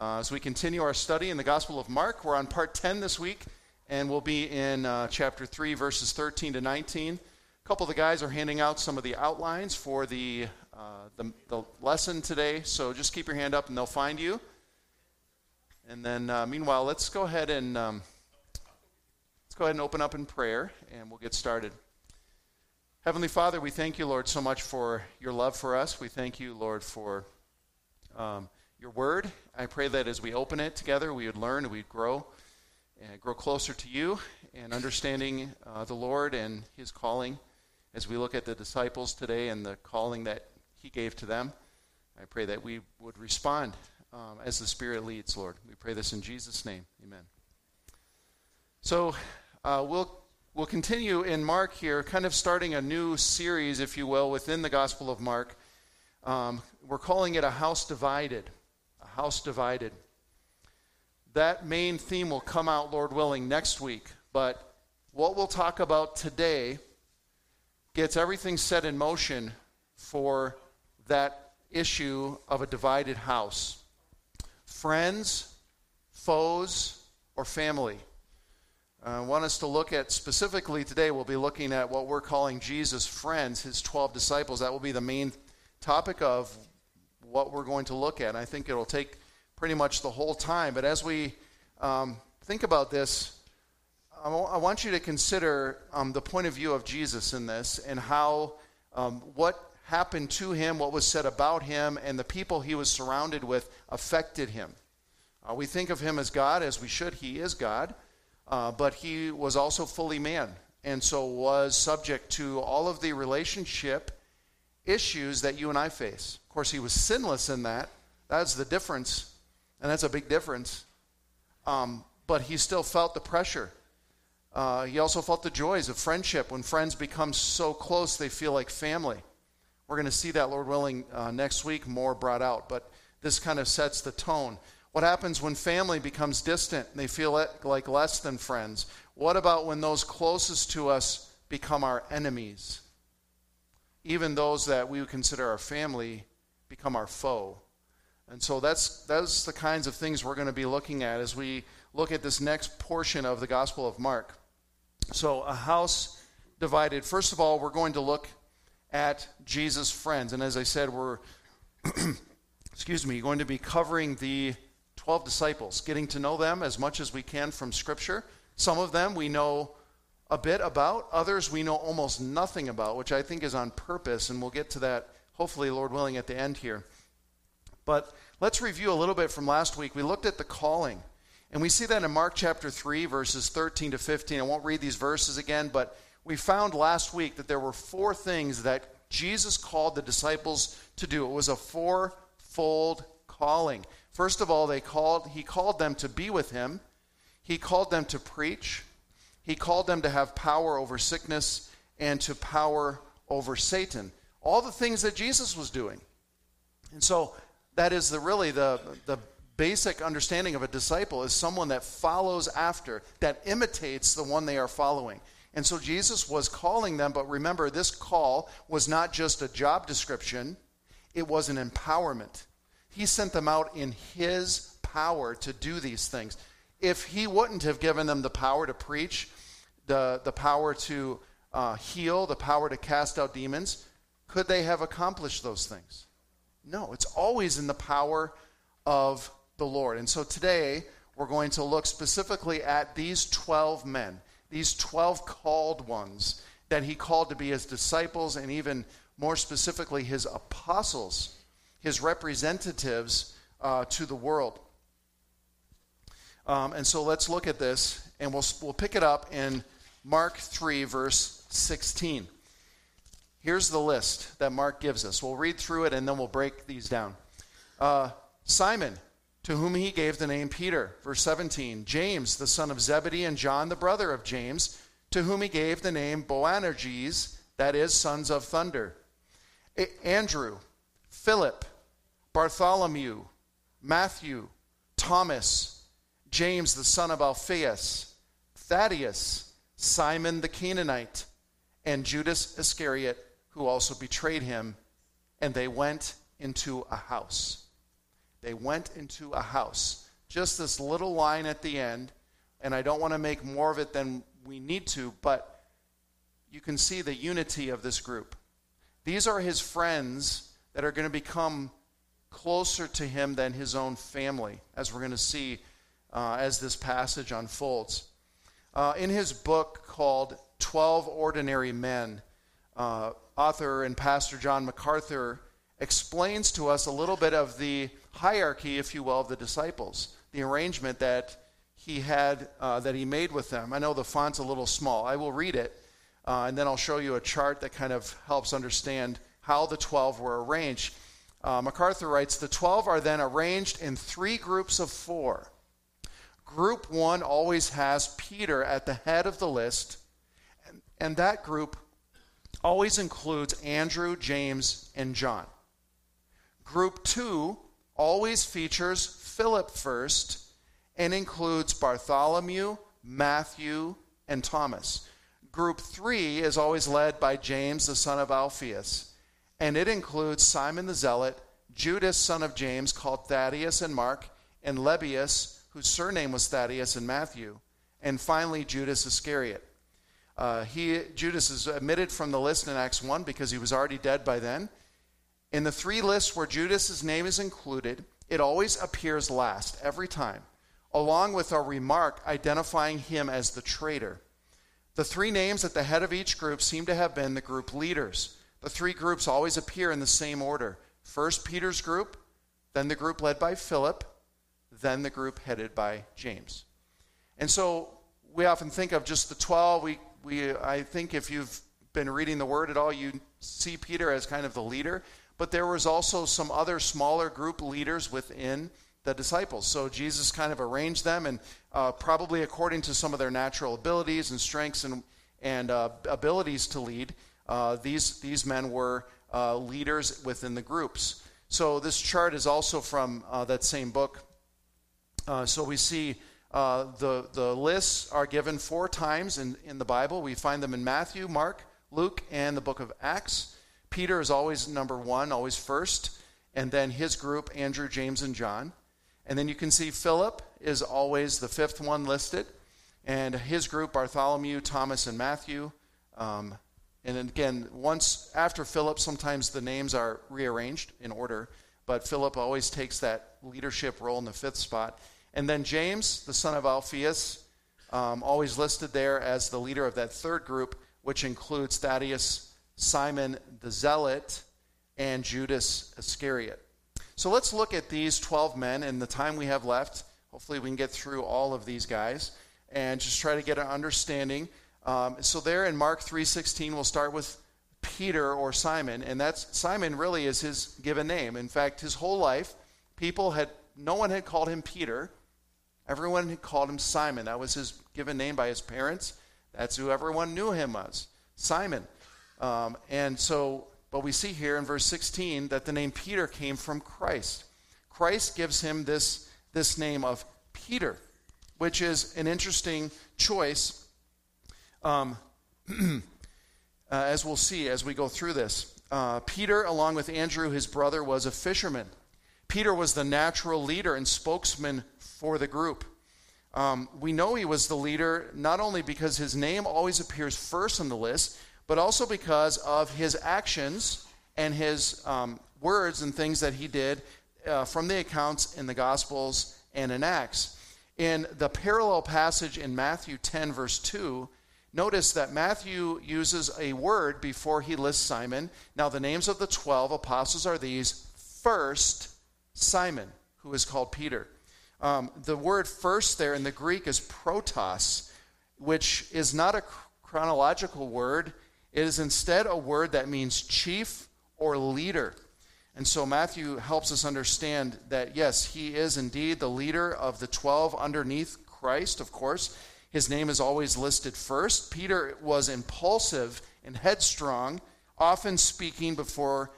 uh, as we continue our study in the Gospel of Mark. We're on part 10 this week, and we'll be in uh, chapter 3, verses 13 to 19. A couple of the guys are handing out some of the outlines for the, uh, the, the, lesson today, so just keep your hand up and they'll find you. And then, uh, meanwhile, let's go ahead and um, let's go ahead and open up in prayer, and we'll get started. Heavenly Father, we thank you, Lord, so much for your love for us. We thank you, Lord, for um, your word. I pray that as we open it together, we would learn, we'd grow, and grow closer to you and understanding uh, the Lord and his calling as we look at the disciples today and the calling that he gave to them. I pray that we would respond um, as the Spirit leads, Lord. We pray this in Jesus' name. Amen. So uh, we'll we'll continue in Mark here, kind of starting a new series, if you will, within the Gospel of Mark. Um, we're calling it a house divided. House divided. That main theme will come out, Lord willing, next week. But what we'll talk about today gets everything set in motion for that issue of a divided house. Friends, foes, or family. I want us to look at specifically today, we'll be looking at what we're calling Jesus' friends, his 12 disciples. That will be the main topic of what we're going to look at. I think it'll take pretty much the whole time. But as we um, think about this, I, w- I want you to consider um, the point of view of Jesus in this and how um, what happened to him, what was said about him, and the people he was surrounded with affected him. Uh, we think of him as God, as we should. He is God. Uh, but he was also fully man and so was subject to all of the relationship issues that you and I face. Of course, he was sinless in that. That's the difference, and that's a big difference. Um, but he still felt the pressure. Uh, he also felt the joys of friendship. When friends become so close, they feel like family. We're going to see that, Lord willing, uh, next week more brought out. But this kind of sets the tone. What happens when family becomes distant? They feel like less than friends. What about when those closest to us become our enemies? Even those that we would consider our family become our foe. And so that's, that's the kinds of things we're going to be looking at as we look at this next portion of the Gospel of Mark. So, a house divided. First of all, we're going to look at Jesus' friends. And as I said, we're, excuse me, going to be covering the 12 disciples, getting to know them as much as we can from Scripture. Some of them we know a bit about, others we know almost nothing about, which I think is on purpose, and we'll get to that hopefully, Lord willing, at the end here. But let's review a little bit from last week. We looked at the calling, and we see that in Mark chapter 3, verses 13 to 15. I won't read these verses again, but we found last week that there were four things that Jesus called the disciples to do. It was a fourfold calling. First of all, they called, he called them to be with him. He called them to preach. He called them to have power over sickness and to power over Satan. All the things that Jesus was doing. And so that is the really the, the basic understanding of a disciple is someone that follows after, that imitates the one they are following. And so Jesus was calling them, but remember, this call was not just a job description, it was an empowerment. He sent them out in His power to do these things. If He wouldn't have given them the power to preach, the, the power to uh, heal, the power to cast out demons, could they have accomplished those things? No, it's always in the power of the Lord. And so today, we're going to look specifically at these 12 men, these 12 called ones that he called to be his disciples and even more specifically his apostles his representatives uh, to the world. Um, and so let's look at this, and we'll, we'll pick it up in Mark 3, verse 16. Here's the list that Mark gives us. We'll read through it and then we'll break these down. Uh, Simon, to whom he gave the name Peter, verse 17. James, the son of Zebedee, and John, the brother of James, to whom he gave the name Boanerges, that is, sons of thunder. A- Andrew, Philip, Bartholomew, Matthew, Thomas, James the son of Alphaeus, Thaddeus, Simon the Canaanite, and Judas Iscariot, who also betrayed him, and they went into a house. They went into a house. Just this little line at the end, and I don't want to make more of it than we need to, but you can see the unity of this group. These are his friends that are going to become closer to him than his own family, as we're going to see uh, as this passage unfolds. Uh, in his book called 12 Ordinary Men, uh, author and pastor John MacArthur explains to us a little bit of the hierarchy, if you will, of the disciples, the arrangement that he had, uh, that he made with them. I know the font's a little small. I will read it, uh, and then I'll show you a chart that kind of helps understand how the 12 were arranged. Uh, MacArthur writes The 12 are then arranged in three groups of four. Group one always has Peter at the head of the list, and, and that group always includes Andrew, James, and John. Group two always features Philip first and includes Bartholomew, Matthew, and Thomas. Group three is always led by James, the son of Alphaeus, and it includes Simon the Zealot, Judas, son of James, called Thaddeus and Mark, and Lebbaeus, whose surname was Thaddeus and Matthew, and finally Judas Iscariot. Uh, he, Judas is omitted from the list in Acts 1 because he was already dead by then. In the three lists where Judas's name is included, it always appears last, every time, along with a remark identifying him as the traitor. The three names at the head of each group seem to have been the group leaders. The three groups always appear in the same order first Peter's group, then the group led by Philip, then the group headed by James. And so we often think of just the 12. We, we, I think if you've been reading the word at all, you see Peter as kind of the leader. But there was also some other smaller group leaders within the disciples. So Jesus kind of arranged them, and uh, probably according to some of their natural abilities and strengths and, and uh, abilities to lead, uh, these, these men were uh, leaders within the groups. So this chart is also from uh, that same book. Uh, so we see the, the lists are given four times in, in the Bible. We find them in Matthew, Mark, Luke, and the book of Acts. Peter is always number one, always first, and then his group, Andrew, James, and John. And then you can see Philip is always the fifth one listed, and his group, Bartholomew, Thomas, and Matthew. Um, and again, once after Philip, sometimes the names are rearranged in order, but Philip always takes that leadership role in the fifth spot. And then James, the son of Alphaeus, um, always listed there as the leader of that third group, which includes Thaddeus, Simon the Zealot, and Judas Iscariot. So let's look at these 12 men in the time we have left. Hopefully, we can get through all of these guys and just try to get an understanding. Um, so there in Mark 3:16, we'll start with Peter or Simon, and that's Simon really is his given name. In fact, his whole life, people had no one had called him Peter. Everyone had called him Simon. That was his given name by his parents. That's who everyone knew him as. Simon. Um, and so, but we see here in verse 16 that the name Peter came from Christ. Christ gives him this, this name of Peter, which is an interesting choice, um, uh, as we'll see as we go through this. Uh, Peter, along with Andrew, his brother, was a fisherman. Peter was the natural leader and spokesman for the group. Um, we know he was the leader not only because his name always appears first on the list, but also because of his actions and his um, words and things that he did uh, from the accounts in the Gospels and in Acts. In the parallel passage in Matthew 10, verse 2, notice that Matthew uses a word before he lists Simon. Now, the names of the 12 apostles are these first, Simon, who is called Peter. Um, the word first there in the Greek is protos, which is not a chronological word. It is instead a word that means chief or leader. And so Matthew helps us understand that, yes, he is indeed the leader of the 12 underneath Christ, of course. His name is always listed first. Peter was impulsive and headstrong, often speaking before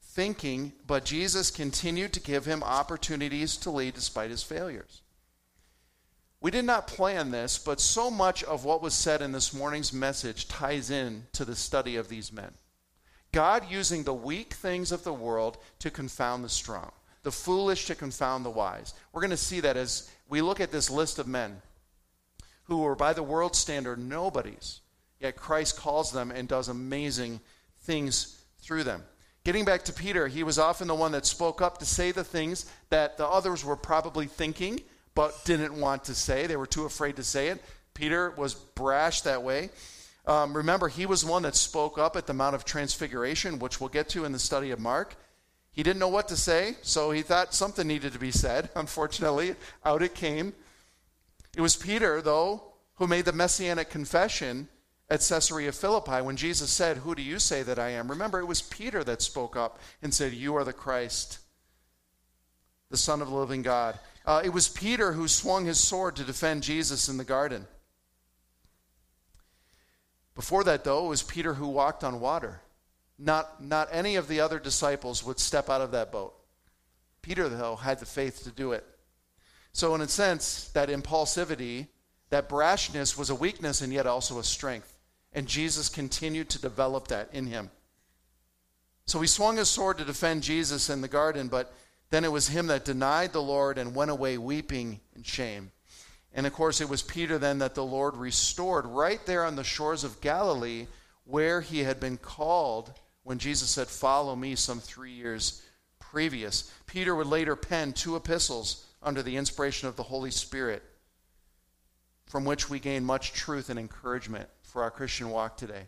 thinking, but Jesus continued to give him opportunities to lead despite his failures. We did not plan this, but so much of what was said in this morning's message ties in to the study of these men. God using the weak things of the world to confound the strong. the foolish to confound the wise. We're going to see that as we look at this list of men who were, by the world standard, nobodies, yet Christ calls them and does amazing things through them. Getting back to Peter, he was often the one that spoke up to say the things that the others were probably thinking but didn't want to say. They were too afraid to say it. Peter was brash that way. Um, remember, he was one that spoke up at the Mount of Transfiguration, which we'll get to in the study of Mark. He didn't know what to say, so he thought something needed to be said. Unfortunately, out it came. It was Peter, though, who made the messianic confession at Caesarea Philippi when Jesus said, Who do you say that I am? Remember, it was Peter that spoke up and said, You are the Christ, the Son of the living God. Uh, it was Peter who swung his sword to defend Jesus in the garden. Before that, though, it was Peter who walked on water. Not, not any of the other disciples would step out of that boat. Peter, though, had the faith to do it. So, in a sense, that impulsivity, that brashness was a weakness and yet also a strength. And Jesus continued to develop that in him. So he swung his sword to defend Jesus in the garden, but then it was him that denied the Lord and went away weeping in shame. And of course, it was Peter then that the Lord restored right there on the shores of Galilee where he had been called when Jesus said, Follow me, some three years previous. Peter would later pen two epistles under the inspiration of the Holy Spirit, from which we gain much truth and encouragement for our Christian walk today.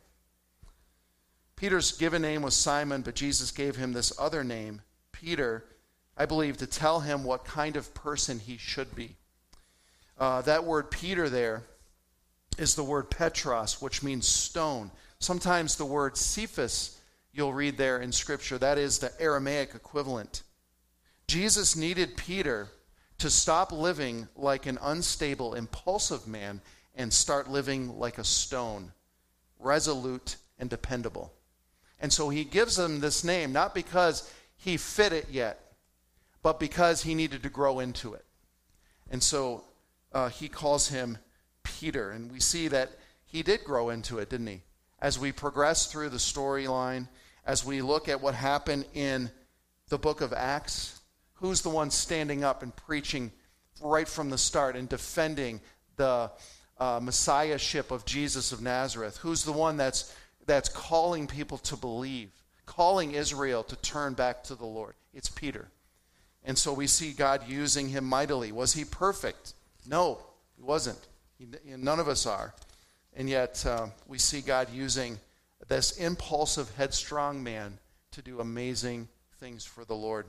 Peter's given name was Simon, but Jesus gave him this other name, Peter, I believe, to tell him what kind of person he should be. Uh, that word Peter there is the word Petros, which means stone. Sometimes the word Cephas you'll read there in Scripture. That is the Aramaic equivalent. Jesus needed Peter to stop living like an unstable, impulsive man and start living like a stone, resolute and dependable. And so he gives him this name, not because he fit it yet, but because he needed to grow into it. And so uh, he calls him Peter. And we see that he did grow into it, didn't he? As we progress through the storyline, as we look at what happened in the book of Acts, who's the one standing up and preaching right from the start and defending the uh, messiahship of Jesus of Nazareth? Who's the one that's, that's calling people to believe, calling Israel to turn back to the Lord? It's Peter. And so we see God using him mightily. Was he perfect? No, he wasn't. He, none of us are. And yet uh, we see God using this impulsive, headstrong man to do amazing things for the Lord.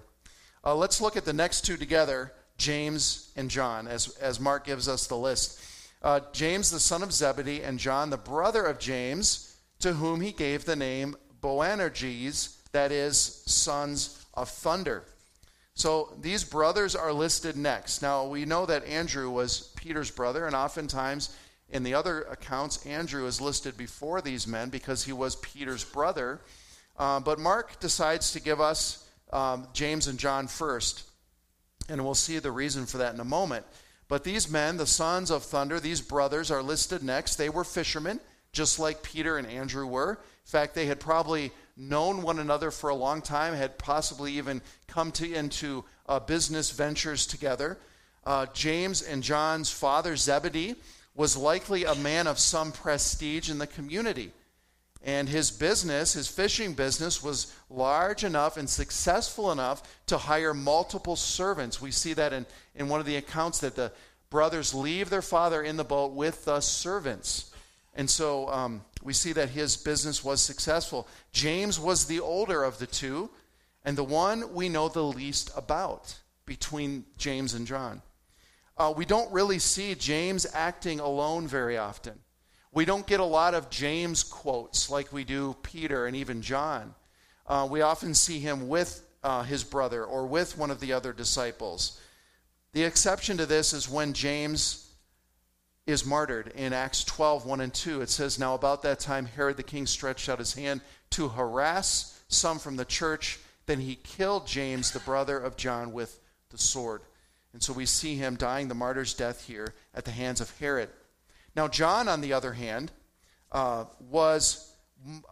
Uh, let's look at the next two together James and John, as, as Mark gives us the list uh, James the son of Zebedee, and John the brother of James, to whom he gave the name Boanerges, that is, sons of thunder. So these brothers are listed next. Now we know that Andrew was Peter's brother, and oftentimes in the other accounts, Andrew is listed before these men because he was Peter's brother. Uh, but Mark decides to give us um, James and John first, and we'll see the reason for that in a moment. But these men, the sons of thunder, these brothers, are listed next. They were fishermen, just like Peter and Andrew were. In fact, they had probably known one another for a long time, had possibly even come to, into uh, business ventures together. Uh, James and John's father, Zebedee, was likely a man of some prestige in the community. And his business, his fishing business, was large enough and successful enough to hire multiple servants. We see that in, in one of the accounts that the brothers leave their father in the boat with the servants. And so um, we see that his business was successful. James was the older of the two, and the one we know the least about between James and John. Uh, we don't really see James acting alone very often. We don't get a lot of James quotes like we do Peter and even John. Uh, we often see him with uh, his brother or with one of the other disciples. The exception to this is when James is martyred in Acts 12 1 and 2. It says, Now about that time, Herod the king stretched out his hand to harass some from the church. Then he killed James, the brother of John, with the sword. And so we see him dying the martyr's death here at the hands of Herod. Now, John, on the other hand, uh, was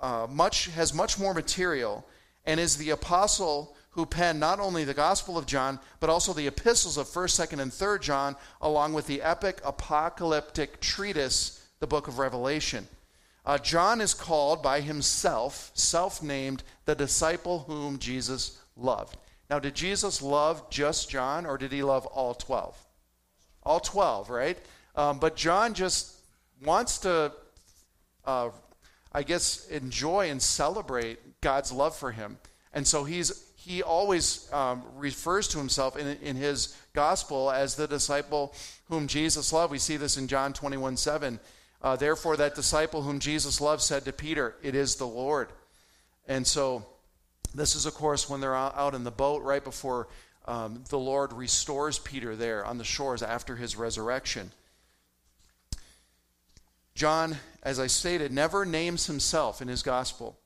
uh, much has much more material and is the apostle who penned not only the Gospel of John, but also the epistles of 1st, 2nd, and 3rd John, along with the epic apocalyptic treatise, the book of Revelation. Uh, John is called by himself, self named, the disciple whom Jesus loved. Now, did Jesus love just John, or did he love all 12? All 12, right? Um, but John just wants to, uh, I guess, enjoy and celebrate God's love for him. And so he's he always um, refers to himself in, in his gospel as the disciple whom Jesus loved. We see this in John 21 7. Uh, Therefore, that disciple whom Jesus loved said to Peter, It is the Lord. And so, this is, of course, when they're out in the boat right before um, the Lord restores Peter there on the shores after his resurrection. John, as I stated, never names himself in his gospel,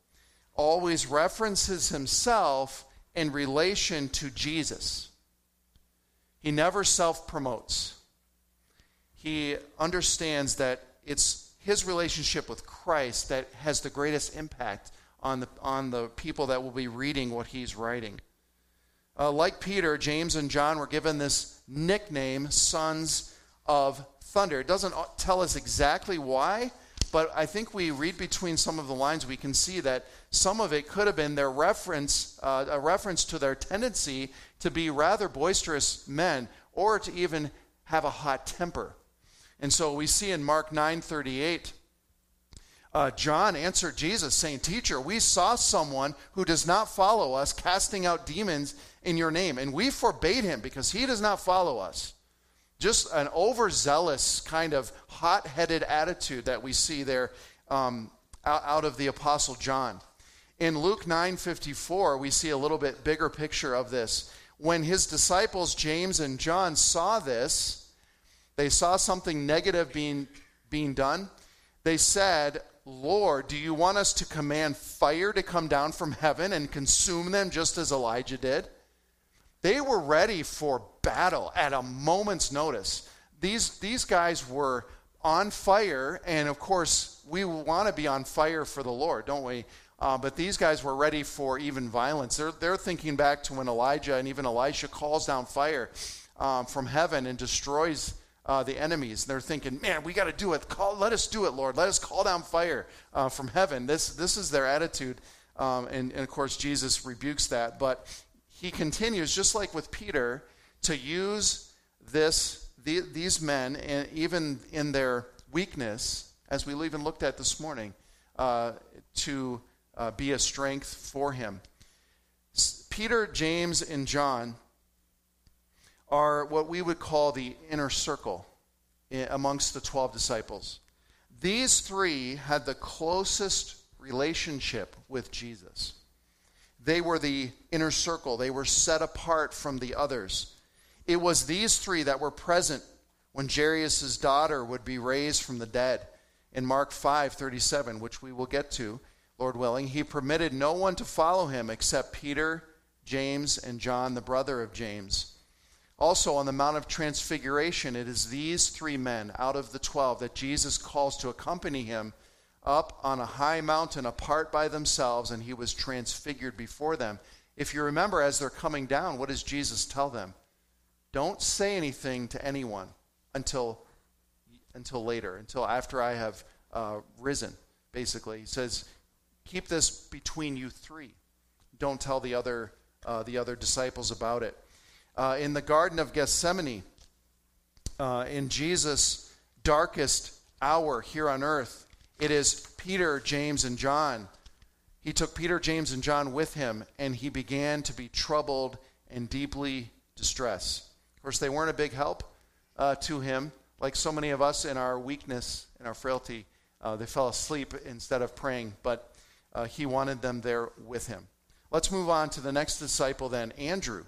always references himself in relation to Jesus. He never self promotes. He understands that it's his relationship with Christ that has the greatest impact on the, on the people that will be reading what he's writing. Uh, like Peter, James and John were given this nickname, sons of thunder. It doesn't tell us exactly why, but I think we read between some of the lines, we can see that some of it could have been their reference, uh, a reference to their tendency to be rather boisterous men or to even have a hot temper. And so we see in Mark 9:38, uh, John answered Jesus, saying, Teacher, we saw someone who does not follow us casting out demons in your name, and we forbade him because he does not follow us. Just an overzealous kind of hot headed attitude that we see there um, out of the Apostle John. In Luke 9:54, we see a little bit bigger picture of this. When his disciples James and John saw this, they saw something negative being being done. They said, "Lord, do you want us to command fire to come down from heaven and consume them just as Elijah did?" They were ready for battle at a moment's notice. These these guys were on fire, and of course, we want to be on fire for the Lord, don't we? Uh, but these guys were ready for even violence. They're, they're thinking back to when Elijah and even Elisha calls down fire um, from heaven and destroys uh, the enemies. They're thinking, man, we got to do it. Call, let us do it, Lord. Let us call down fire uh, from heaven. This, this is their attitude. Um, and, and of course, Jesus rebukes that. But he continues, just like with Peter, to use this, the, these men, and even in their weakness, as we even looked at this morning, uh, to uh, be a strength for him. Peter, James, and John are what we would call the inner circle amongst the 12 disciples. These three had the closest relationship with Jesus. They were the inner circle, they were set apart from the others. It was these three that were present when Jairus' daughter would be raised from the dead in Mark 5:37, which we will get to. Lord willing, he permitted no one to follow him except Peter, James, and John, the brother of James. Also, on the Mount of Transfiguration, it is these three men out of the twelve that Jesus calls to accompany him up on a high mountain apart by themselves, and he was transfigured before them. If you remember, as they're coming down, what does Jesus tell them? Don't say anything to anyone until, until later, until after I have uh, risen, basically. He says, Keep this between you three. Don't tell the other, uh, the other disciples about it. Uh, in the Garden of Gethsemane, uh, in Jesus' darkest hour here on earth, it is Peter, James, and John. He took Peter, James, and John with him, and he began to be troubled and deeply distressed. Of course, they weren't a big help uh, to him. Like so many of us in our weakness and our frailty, uh, they fell asleep instead of praying. But uh, he wanted them there with him. Let's move on to the next disciple then, Andrew.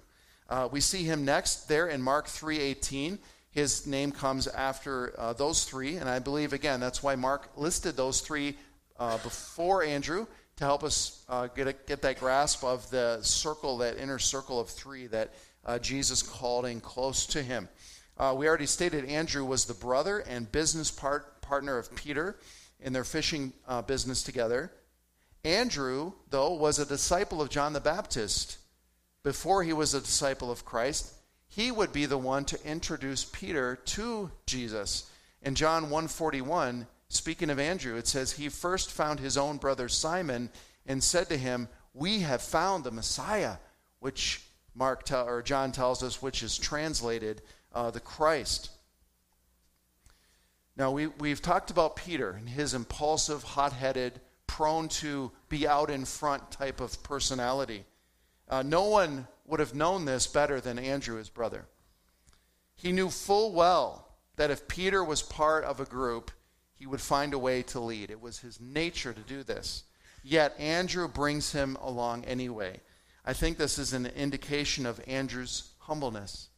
Uh, we see him next there in Mark 3:18. His name comes after uh, those three, and I believe again that's why Mark listed those three uh, before Andrew to help us uh, get a, get that grasp of the circle, that inner circle of three that uh, Jesus called in close to him. we already stated Andrew was the brother and business part, partner of Peter in their fishing business together. Andrew, though, was a disciple of John the Baptist. before he was a disciple of Christ, he would be the one to introduce Peter to Jesus. In John 141, speaking of Andrew, it says he first found his own brother Simon and said to him, "We have found the Messiah," which Mark te- or John tells us, which is translated uh, the Christ. Now we we've talked about Peter and his impulsive, hot-headed, prone to be out in front type of personality. Uh, no one would have known this better than Andrew, his brother. He knew full well that if Peter was part of a group, he would find a way to lead. It was his nature to do this. Yet Andrew brings him along anyway. I think this is an indication of Andrew's humbleness.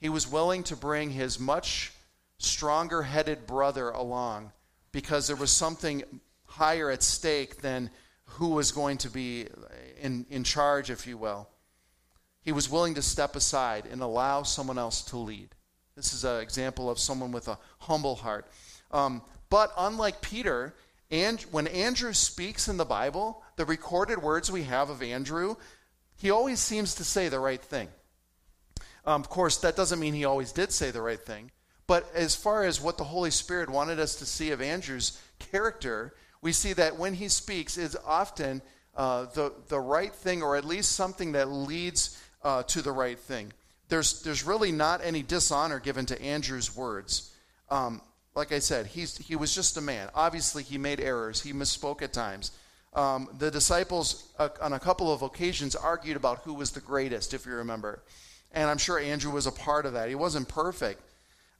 He was willing to bring his much stronger headed brother along because there was something higher at stake than who was going to be in, in charge, if you will. He was willing to step aside and allow someone else to lead. This is an example of someone with a humble heart. Um, but unlike Peter, and when Andrew speaks in the Bible, the recorded words we have of Andrew, he always seems to say the right thing. Um, of course, that doesn't mean he always did say the right thing. But as far as what the Holy Spirit wanted us to see of Andrew's character, we see that when he speaks, it's often uh, the, the right thing, or at least something that leads uh, to the right thing. There's, there's really not any dishonor given to Andrew's words. Um, like I said, he's, he was just a man. Obviously, he made errors, he misspoke at times. Um, the disciples, uh, on a couple of occasions, argued about who was the greatest, if you remember. And I'm sure Andrew was a part of that. He wasn't perfect.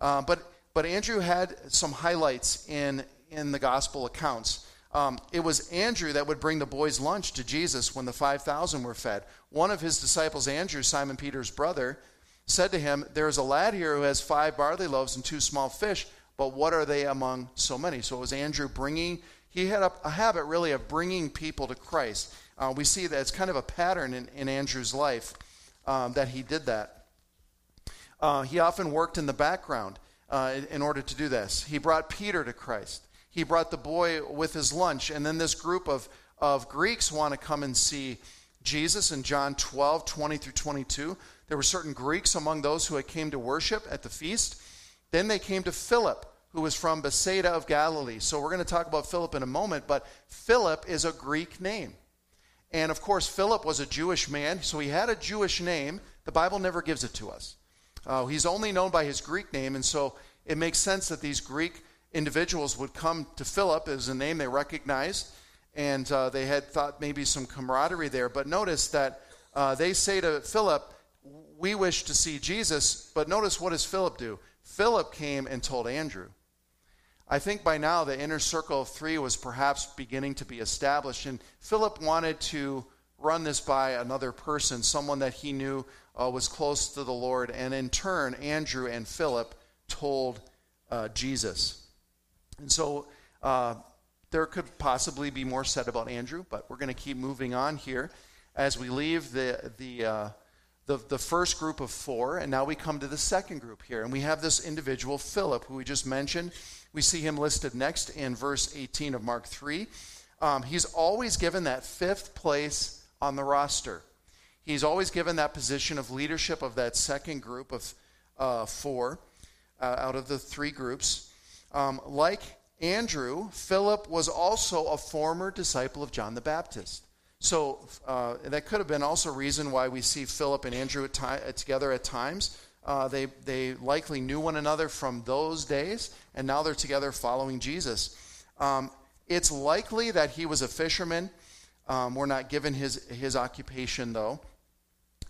Uh, but, but Andrew had some highlights in, in the gospel accounts. Um, it was Andrew that would bring the boys' lunch to Jesus when the 5,000 were fed. One of his disciples, Andrew, Simon Peter's brother, said to him, There is a lad here who has five barley loaves and two small fish, but what are they among so many? So it was Andrew bringing, he had a, a habit really of bringing people to Christ. Uh, we see that it's kind of a pattern in, in Andrew's life um, that he did that. Uh, he often worked in the background uh, in order to do this. He brought Peter to Christ he brought the boy with his lunch. And then this group of, of Greeks want to come and see Jesus in John 12, 20 through 22. There were certain Greeks among those who had came to worship at the feast. Then they came to Philip, who was from Bethsaida of Galilee. So we're going to talk about Philip in a moment, but Philip is a Greek name. And of course, Philip was a Jewish man, so he had a Jewish name. The Bible never gives it to us. Uh, he's only known by his Greek name, and so it makes sense that these Greek individuals would come to Philip as a name they recognized, and uh, they had thought maybe some camaraderie there. But notice that uh, they say to Philip, We wish to see Jesus. But notice what does Philip do? Philip came and told Andrew. I think by now the inner circle of three was perhaps beginning to be established, and Philip wanted to run this by another person, someone that he knew uh, was close to the Lord. And in turn, Andrew and Philip told uh, Jesus. And so uh, there could possibly be more said about Andrew, but we're going to keep moving on here as we leave the, the, uh, the, the first group of four, and now we come to the second group here. And we have this individual, Philip, who we just mentioned. We see him listed next in verse 18 of Mark 3. Um, he's always given that fifth place on the roster. He's always given that position of leadership of that second group of uh, four uh, out of the three groups. Um, like Andrew, Philip was also a former disciple of John the Baptist. So uh, that could have been also a reason why we see Philip and Andrew at ti- together at times. Uh, they, they likely knew one another from those days, and now they're together following Jesus. Um, it's likely that he was a fisherman. Um, we're not given his, his occupation, though.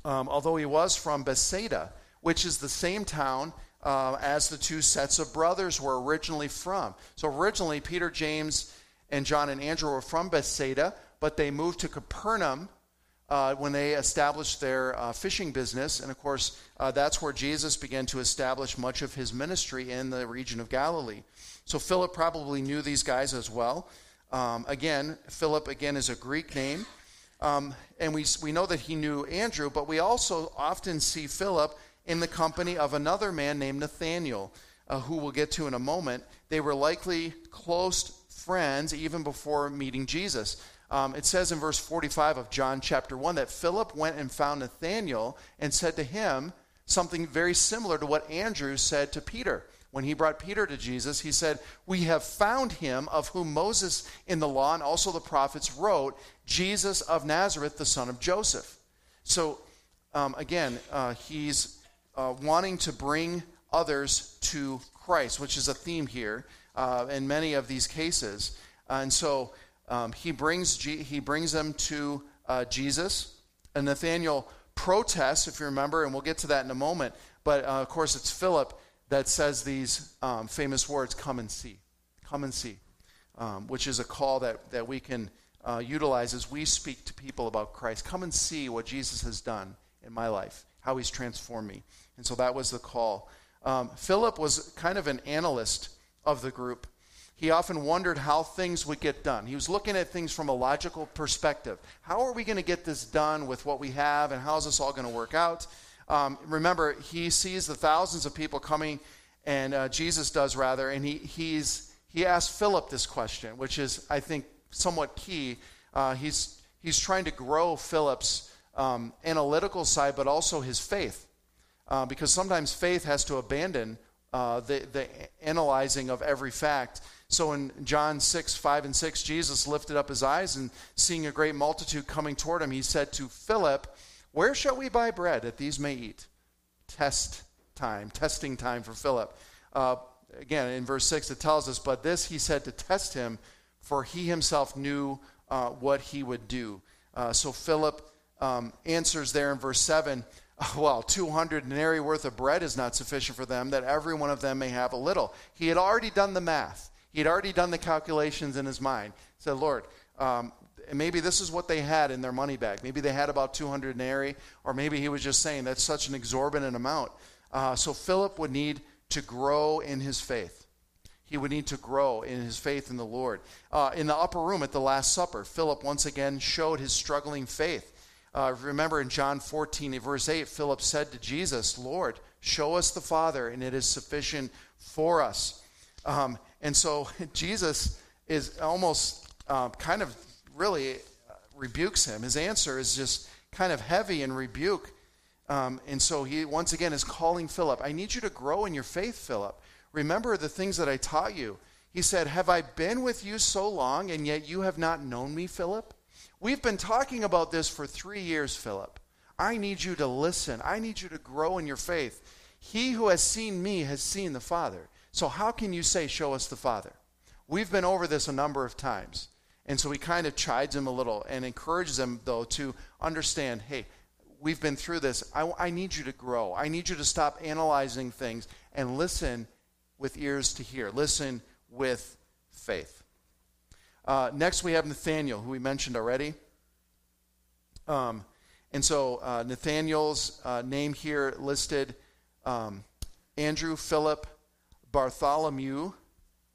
Um, although he was from Bethsaida, which is the same town uh, as the two sets of brothers were originally from. So originally, Peter, James, and John and Andrew were from Bethsaida, but they moved to Capernaum uh, when they established their uh, fishing business. And of course, uh, that's where Jesus began to establish much of his ministry in the region of Galilee. So Philip probably knew these guys as well. Um, again, Philip, again, is a Greek name. Um, and we, we know that he knew Andrew, but we also often see Philip in the company of another man named Nathaniel, uh, who we'll get to in a moment. They were likely close friends even before meeting Jesus. Um, it says in verse 45 of John chapter 1 that Philip went and found Nathanael and said to him something very similar to what Andrew said to Peter. When he brought Peter to Jesus, he said, We have found him of whom Moses in the law and also the prophets wrote, Jesus of Nazareth, the son of Joseph. So, um, again, uh, he's uh, wanting to bring others to Christ, which is a theme here uh, in many of these cases. and so um, he, brings G- he brings them to uh, Jesus. And Nathaniel protests, if you remember, and we'll get to that in a moment. But uh, of course, it's Philip that says these um, famous words come and see. Come and see. Um, which is a call that, that we can uh, utilize as we speak to people about Christ. Come and see what Jesus has done in my life, how he's transformed me. And so that was the call. Um, Philip was kind of an analyst of the group. He often wondered how things would get done. He was looking at things from a logical perspective. How are we going to get this done with what we have, and how is this all going to work out? Um, remember, he sees the thousands of people coming, and uh, Jesus does rather, and he, he's, he asked Philip this question, which is, I think, somewhat key. Uh, he's, he's trying to grow Philip's um, analytical side, but also his faith. Uh, because sometimes faith has to abandon uh, the, the analyzing of every fact. So in John 6, 5 and 6, Jesus lifted up his eyes and seeing a great multitude coming toward him, he said to Philip, Where shall we buy bread that these may eat? Test time, testing time for Philip. Uh, again, in verse 6, it tells us, But this he said to test him, for he himself knew uh, what he would do. Uh, so Philip um, answers there in verse 7 well, 200 denarii worth of bread is not sufficient for them, that every one of them may have a little. He had already done the math. He had already done the calculations in his mind. He said, Lord, um, maybe this is what they had in their money bag. Maybe they had about 200 denarii, or maybe he was just saying that's such an exorbitant amount. Uh, so Philip would need to grow in his faith. He would need to grow in his faith in the Lord. Uh, in the upper room at the Last Supper, Philip once again showed his struggling faith. Uh, remember in John 14, verse 8, Philip said to Jesus, Lord, show us the Father, and it is sufficient for us. Um, and so Jesus is almost uh, kind of really uh, rebukes him. His answer is just kind of heavy and rebuke. Um, and so he once again is calling Philip, I need you to grow in your faith, Philip. Remember the things that I taught you. He said, Have I been with you so long, and yet you have not known me, Philip? We've been talking about this for three years, Philip. I need you to listen. I need you to grow in your faith. He who has seen me has seen the Father. So, how can you say, Show us the Father? We've been over this a number of times. And so he kind of chides him a little and encourages him, though, to understand hey, we've been through this. I, I need you to grow. I need you to stop analyzing things and listen with ears to hear. Listen with faith. Uh, next, we have Nathaniel, who we mentioned already. Um, and so uh, Nathaniel's uh, name here listed um, Andrew, Philip, Bartholomew,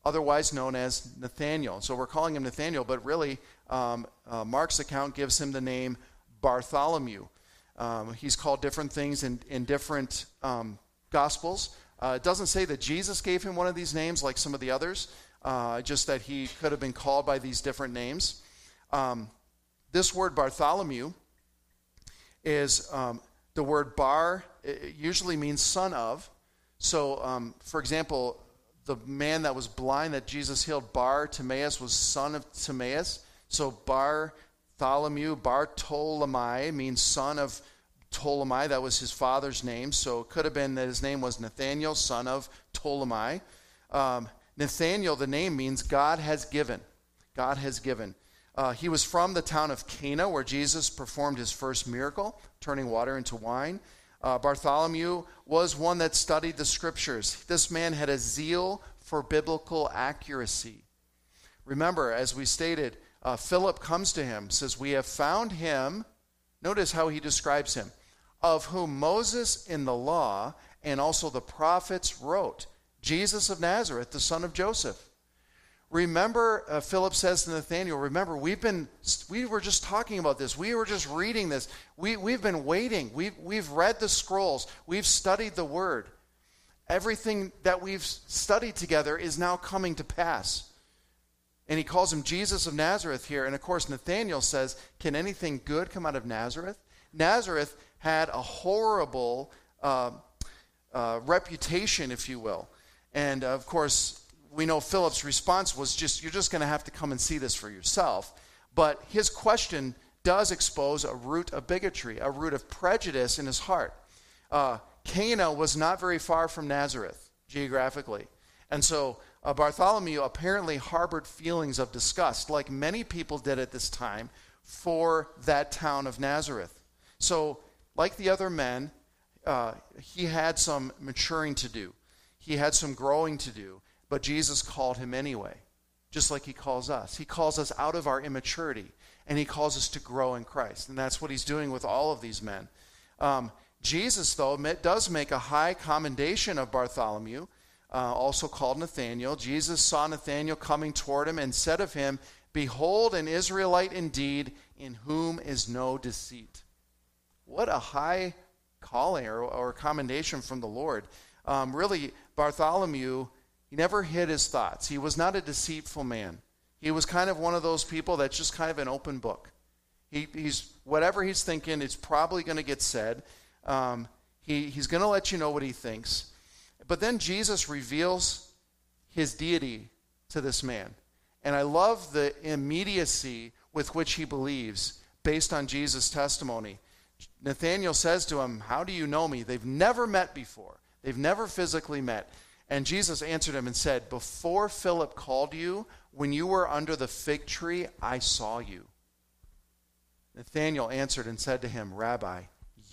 otherwise known as Nathaniel. So we're calling him Nathaniel, but really um, uh, Mark's account gives him the name Bartholomew. Um, he's called different things in, in different um, Gospels. Uh, it doesn't say that Jesus gave him one of these names like some of the others, uh, just that he could have been called by these different names. Um, this word Bartholomew is um, the word bar, it usually means son of. So, um, for example, the man that was blind that Jesus healed, Bar Timaeus, was son of Timaeus. So Bartholomew, Bartolomai means son of Ptolemy. That was his father's name. So it could have been that his name was Nathaniel, son of Ptolemy. Um, Nathaniel, the name means God has given. God has given. Uh, he was from the town of Cana, where Jesus performed his first miracle, turning water into wine. Uh, Bartholomew was one that studied the scriptures. This man had a zeal for biblical accuracy. Remember, as we stated, uh, Philip comes to him, says, We have found him. Notice how he describes him, of whom Moses in the law and also the prophets wrote, Jesus of Nazareth, the son of Joseph. Remember, uh, Philip says to Nathaniel, remember, we've been, we were just talking about this. We were just reading this. We, we've been waiting. We've, we've read the scrolls. We've studied the word. Everything that we've studied together is now coming to pass. And he calls him Jesus of Nazareth here. And of course, Nathanael says, Can anything good come out of Nazareth? Nazareth had a horrible uh, uh, reputation, if you will. And uh, of course, we know Philip's response was just, You're just going to have to come and see this for yourself. But his question does expose a root of bigotry, a root of prejudice in his heart. Uh, Cana was not very far from Nazareth geographically. And so uh, Bartholomew apparently harbored feelings of disgust, like many people did at this time, for that town of Nazareth. So, like the other men, uh, he had some maturing to do, he had some growing to do, but Jesus called him anyway, just like he calls us. He calls us out of our immaturity, and he calls us to grow in Christ. And that's what he's doing with all of these men. Um, Jesus, though, does make a high commendation of Bartholomew, uh, also called Nathanael. Jesus saw Nathanael coming toward him and said of him, Behold, an Israelite indeed, in whom is no deceit. What a high calling or, or commendation from the Lord. Um, really, Bartholomew, he never hid his thoughts. He was not a deceitful man. He was kind of one of those people that's just kind of an open book. He, he's whatever he's thinking, it's probably going to get said. Um, he, he's going to let you know what he thinks. But then Jesus reveals his deity to this man. And I love the immediacy with which he believes based on Jesus' testimony. Nathanael says to him, How do you know me? They've never met before, they've never physically met. And Jesus answered him and said, Before Philip called you, when you were under the fig tree, I saw you. Nathanael answered and said to him, Rabbi,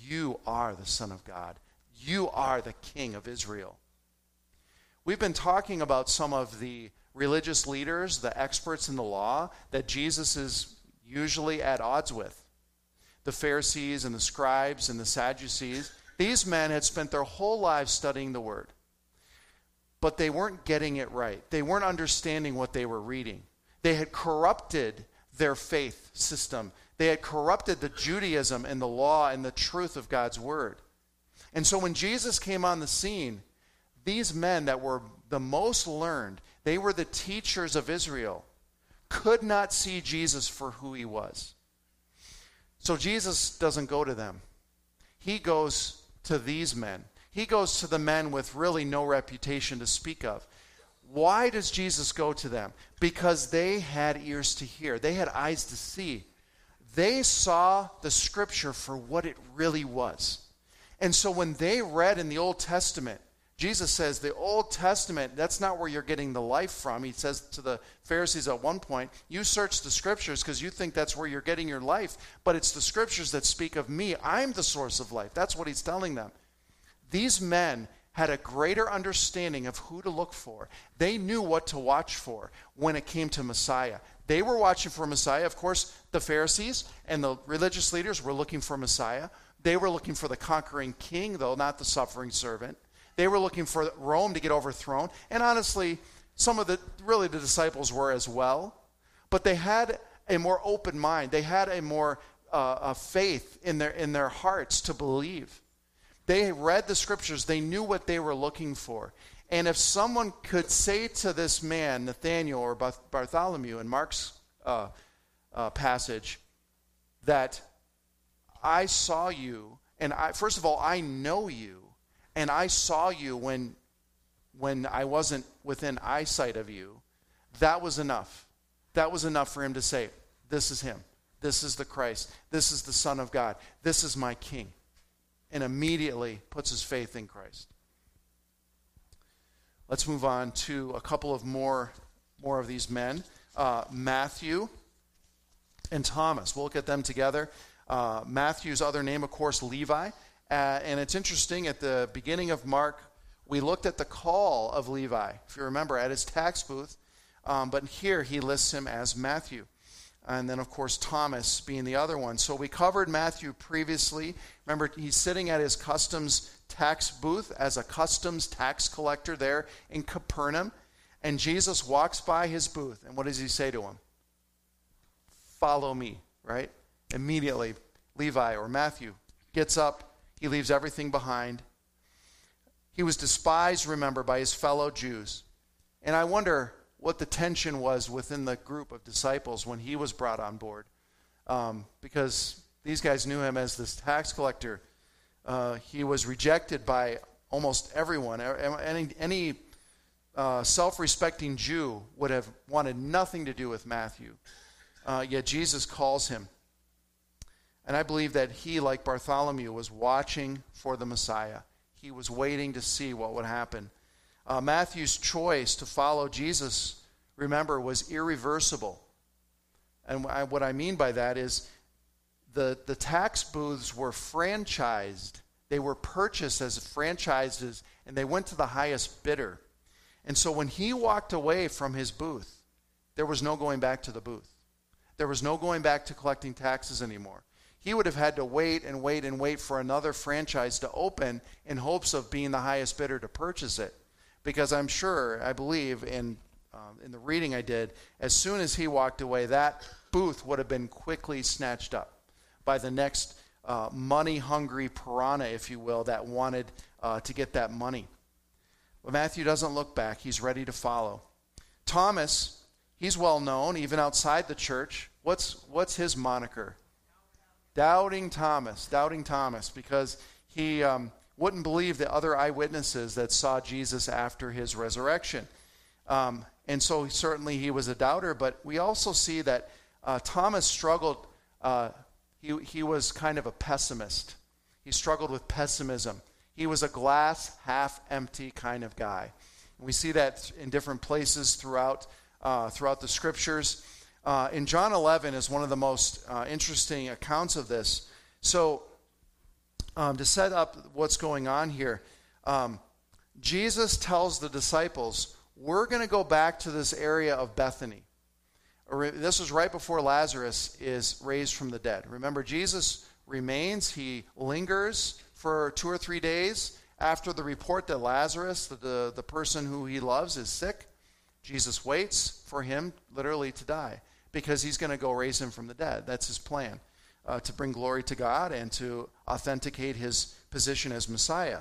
you are the Son of God. You are the King of Israel. We've been talking about some of the religious leaders, the experts in the law, that Jesus is usually at odds with. The Pharisees and the scribes and the Sadducees. These men had spent their whole lives studying the Word, but they weren't getting it right. They weren't understanding what they were reading. They had corrupted their faith system they had corrupted the Judaism and the law and the truth of God's word. And so when Jesus came on the scene, these men that were the most learned, they were the teachers of Israel, could not see Jesus for who he was. So Jesus doesn't go to them. He goes to these men. He goes to the men with really no reputation to speak of. Why does Jesus go to them? Because they had ears to hear, they had eyes to see. They saw the scripture for what it really was. And so when they read in the Old Testament, Jesus says, the Old Testament, that's not where you're getting the life from. He says to the Pharisees at one point, You search the scriptures because you think that's where you're getting your life, but it's the scriptures that speak of me. I'm the source of life. That's what he's telling them. These men had a greater understanding of who to look for. They knew what to watch for when it came to Messiah. They were watching for Messiah. Of course, the Pharisees and the religious leaders were looking for Messiah. They were looking for the conquering king, though, not the suffering servant. They were looking for Rome to get overthrown. And honestly, some of the, really, the disciples were as well. But they had a more open mind. They had a more uh, a faith in their, in their hearts to believe. They read the scriptures, they knew what they were looking for. And if someone could say to this man, Nathanael or Bartholomew in Mark's uh, uh, passage, that I saw you, and I, first of all, I know you, and I saw you when, when I wasn't within eyesight of you, that was enough. That was enough for him to say, This is him. This is the Christ. This is the Son of God. This is my King. And immediately puts his faith in Christ. Let's move on to a couple of more, more of these men uh, Matthew and Thomas. We'll look at them together. Uh, Matthew's other name, of course, Levi. Uh, and it's interesting, at the beginning of Mark, we looked at the call of Levi, if you remember, at his tax booth. Um, but here he lists him as Matthew. And then, of course, Thomas being the other one. So we covered Matthew previously. Remember, he's sitting at his customs tax booth as a customs tax collector there in Capernaum. And Jesus walks by his booth. And what does he say to him? Follow me, right? Immediately, Levi or Matthew gets up. He leaves everything behind. He was despised, remember, by his fellow Jews. And I wonder what the tension was within the group of disciples when he was brought on board. Um, because these guys knew him as this tax collector. Uh, he was rejected by almost everyone. Any, any uh, self respecting Jew would have wanted nothing to do with Matthew. Uh, yet Jesus calls him. And I believe that he, like Bartholomew, was watching for the Messiah. He was waiting to see what would happen. Uh, Matthew's choice to follow Jesus, remember, was irreversible. And what I mean by that is the, the tax booths were franchised. They were purchased as franchises, and they went to the highest bidder. And so when he walked away from his booth, there was no going back to the booth. There was no going back to collecting taxes anymore. He would have had to wait and wait and wait for another franchise to open in hopes of being the highest bidder to purchase it. Because I'm sure, I believe, in, um, in the reading I did, as soon as he walked away, that booth would have been quickly snatched up by the next uh, money hungry piranha, if you will, that wanted uh, to get that money. But Matthew doesn't look back, he's ready to follow. Thomas, he's well known, even outside the church. What's, what's his moniker? Doubting Thomas. Doubting Thomas, because he um, wouldn't believe the other eyewitnesses that saw Jesus after his resurrection. Um, and so certainly he was a doubter, but we also see that uh, Thomas struggled. Uh, he, he was kind of a pessimist. He struggled with pessimism. He was a glass half empty kind of guy. And We see that in different places throughout, uh, throughout the scriptures. Uh, in John 11 is one of the most uh, interesting accounts of this. So, um, to set up what's going on here, um, Jesus tells the disciples, We're going to go back to this area of Bethany. This was right before Lazarus is raised from the dead. Remember, Jesus remains, he lingers for two or three days after the report that Lazarus, the, the, the person who he loves, is sick. Jesus waits for him literally to die because he's going to go raise him from the dead. That's his plan uh, to bring glory to God and to authenticate his position as Messiah.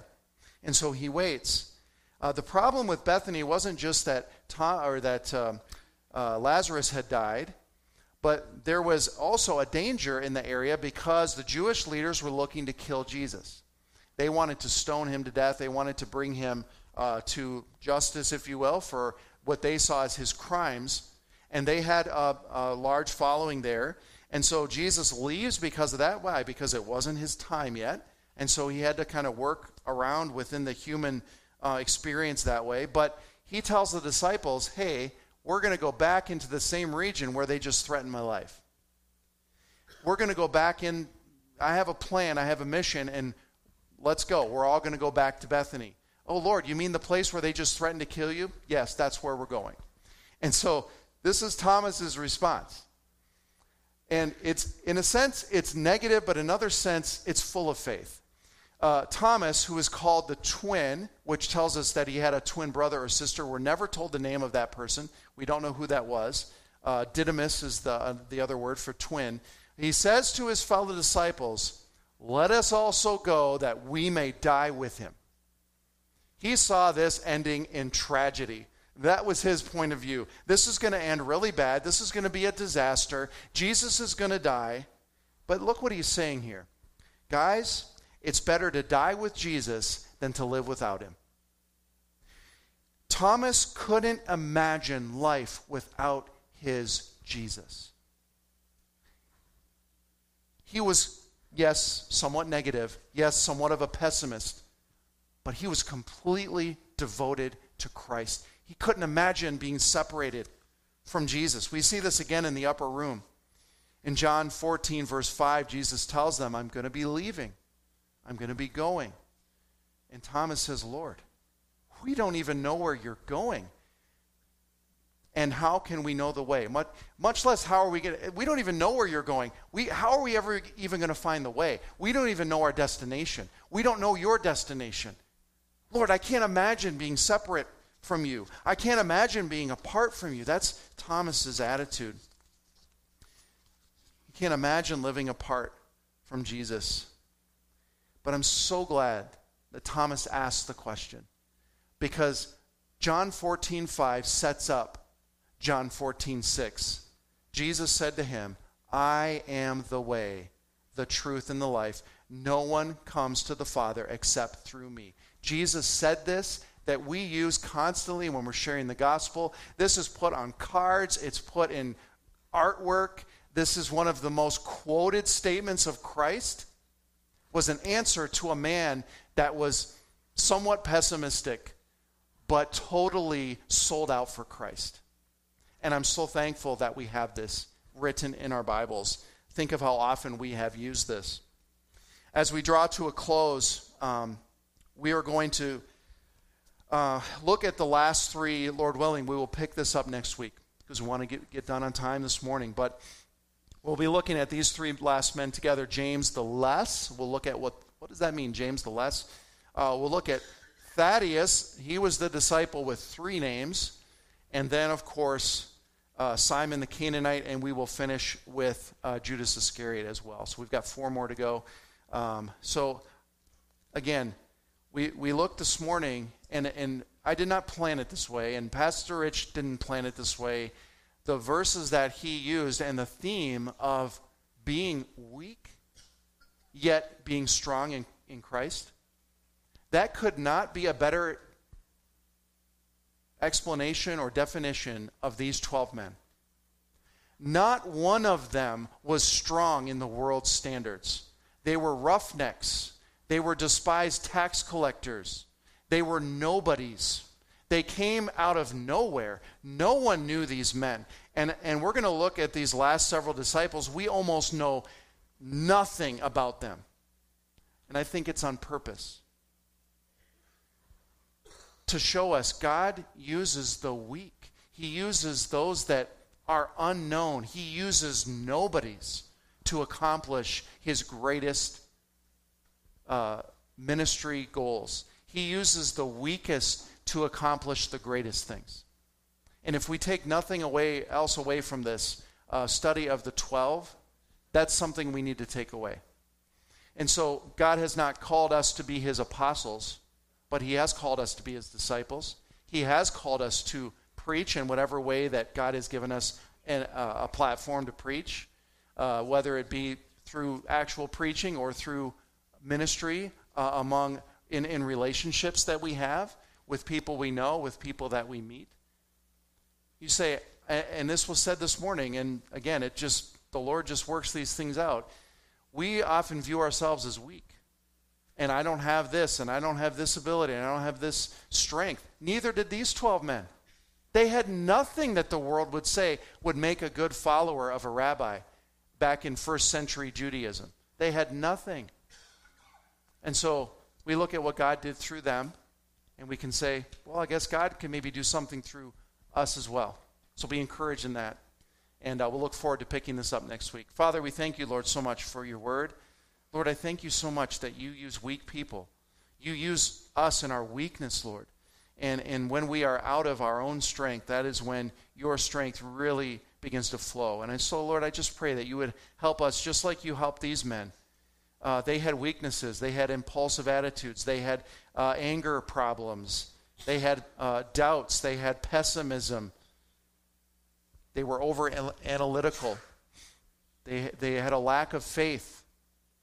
And so he waits. Uh, the problem with Bethany wasn't just that Tom, or that um, uh, Lazarus had died, but there was also a danger in the area because the Jewish leaders were looking to kill Jesus. They wanted to stone him to death. They wanted to bring him uh, to justice, if you will, for what they saw as his crimes. And they had a, a large following there. And so Jesus leaves because of that. Why? Because it wasn't his time yet. And so he had to kind of work around within the human uh, experience that way. But he tells the disciples, hey, we're going to go back into the same region where they just threatened my life. We're going to go back in. I have a plan, I have a mission, and Let's go. We're all going to go back to Bethany. Oh, Lord, you mean the place where they just threatened to kill you? Yes, that's where we're going. And so this is Thomas's response. And it's, in a sense, it's negative, but in another sense, it's full of faith. Uh, Thomas, who is called the twin, which tells us that he had a twin brother or sister, we're never told the name of that person. We don't know who that was. Uh, Didymus is the, uh, the other word for twin. He says to his fellow disciples, let us also go that we may die with him. He saw this ending in tragedy. That was his point of view. This is going to end really bad. This is going to be a disaster. Jesus is going to die. But look what he's saying here. Guys, it's better to die with Jesus than to live without him. Thomas couldn't imagine life without his Jesus. He was yes, somewhat negative, yes, somewhat of a pessimist, but he was completely devoted to Christ. He couldn't imagine being separated from Jesus. We see this again in the upper room. In John 14, verse 5, Jesus tells them, I'm going to be leaving. I'm going to be going. And Thomas says, Lord, we don't even know where you're going and how can we know the way? Much, much less how are we going to, we don't even know where you're going. We, how are we ever even going to find the way? We don't even know our destination. We don't know your destination. Lord, I can't imagine being separate from you. I can't imagine being apart from you. That's Thomas's attitude. He can't imagine living apart from Jesus. But I'm so glad that Thomas asked the question because John 14, 5 sets up John 14, 6. Jesus said to him, I am the way, the truth, and the life. No one comes to the Father except through me. Jesus said this that we use constantly when we're sharing the gospel. This is put on cards, it's put in artwork. This is one of the most quoted statements of Christ. Was an answer to a man that was somewhat pessimistic, but totally sold out for Christ. And I'm so thankful that we have this written in our Bibles. Think of how often we have used this. As we draw to a close, um, we are going to uh, look at the last three, Lord willing. We will pick this up next week because we want to get, get done on time this morning. But we'll be looking at these three last men together James the Less. We'll look at what, what does that mean, James the Less? Uh, we'll look at Thaddeus. He was the disciple with three names. And then, of course, uh, Simon the Canaanite, and we will finish with uh, Judas Iscariot as well. So we've got four more to go. Um, so, again, we, we looked this morning, and, and I did not plan it this way, and Pastor Rich didn't plan it this way. The verses that he used and the theme of being weak, yet being strong in, in Christ, that could not be a better explanation or definition of these 12 men. Not one of them was strong in the world's standards. They were roughnecks. They were despised tax collectors. They were nobodies. They came out of nowhere. No one knew these men. And, and we're going to look at these last several disciples. We almost know nothing about them. And I think it's on purpose to show us God uses the weak. He uses those that are unknown. He uses nobodies to accomplish his greatest uh, ministry goals. He uses the weakest to accomplish the greatest things. And if we take nothing away else away from this uh, study of the 12, that's something we need to take away. And so God has not called us to be his apostles but He has called us to be His disciples. He has called us to preach in whatever way that God has given us an, uh, a platform to preach, uh, whether it be through actual preaching or through ministry uh, among in, in relationships that we have with people we know, with people that we meet. You say, and this was said this morning, and again, it just the Lord just works these things out. We often view ourselves as weak and I don't have this, and I don't have this ability, and I don't have this strength. Neither did these 12 men. They had nothing that the world would say would make a good follower of a rabbi back in first century Judaism. They had nothing. And so we look at what God did through them, and we can say, well, I guess God can maybe do something through us as well. So be encouraged in that. And uh, we'll look forward to picking this up next week. Father, we thank you, Lord, so much for your word. Lord, I thank you so much that you use weak people. You use us in our weakness, Lord. And, and when we are out of our own strength, that is when your strength really begins to flow. And so, Lord, I just pray that you would help us just like you helped these men. Uh, they had weaknesses, they had impulsive attitudes, they had uh, anger problems, they had uh, doubts, they had pessimism, they were over analytical, they, they had a lack of faith.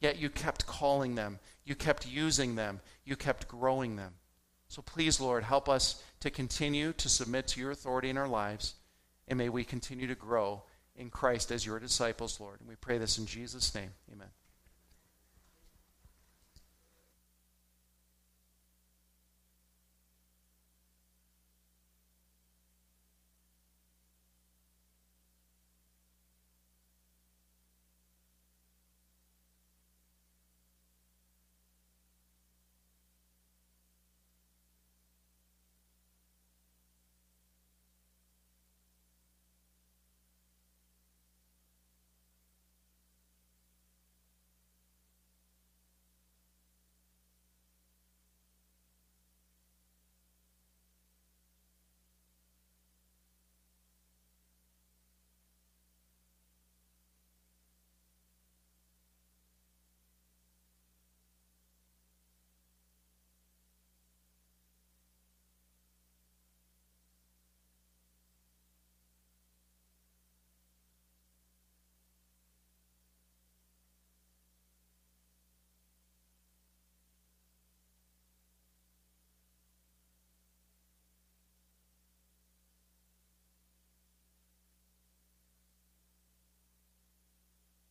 Yet you kept calling them, you kept using them, you kept growing them. So please, Lord, help us to continue to submit to your authority in our lives, and may we continue to grow in Christ as your disciples, Lord. And we pray this in Jesus' name. Amen.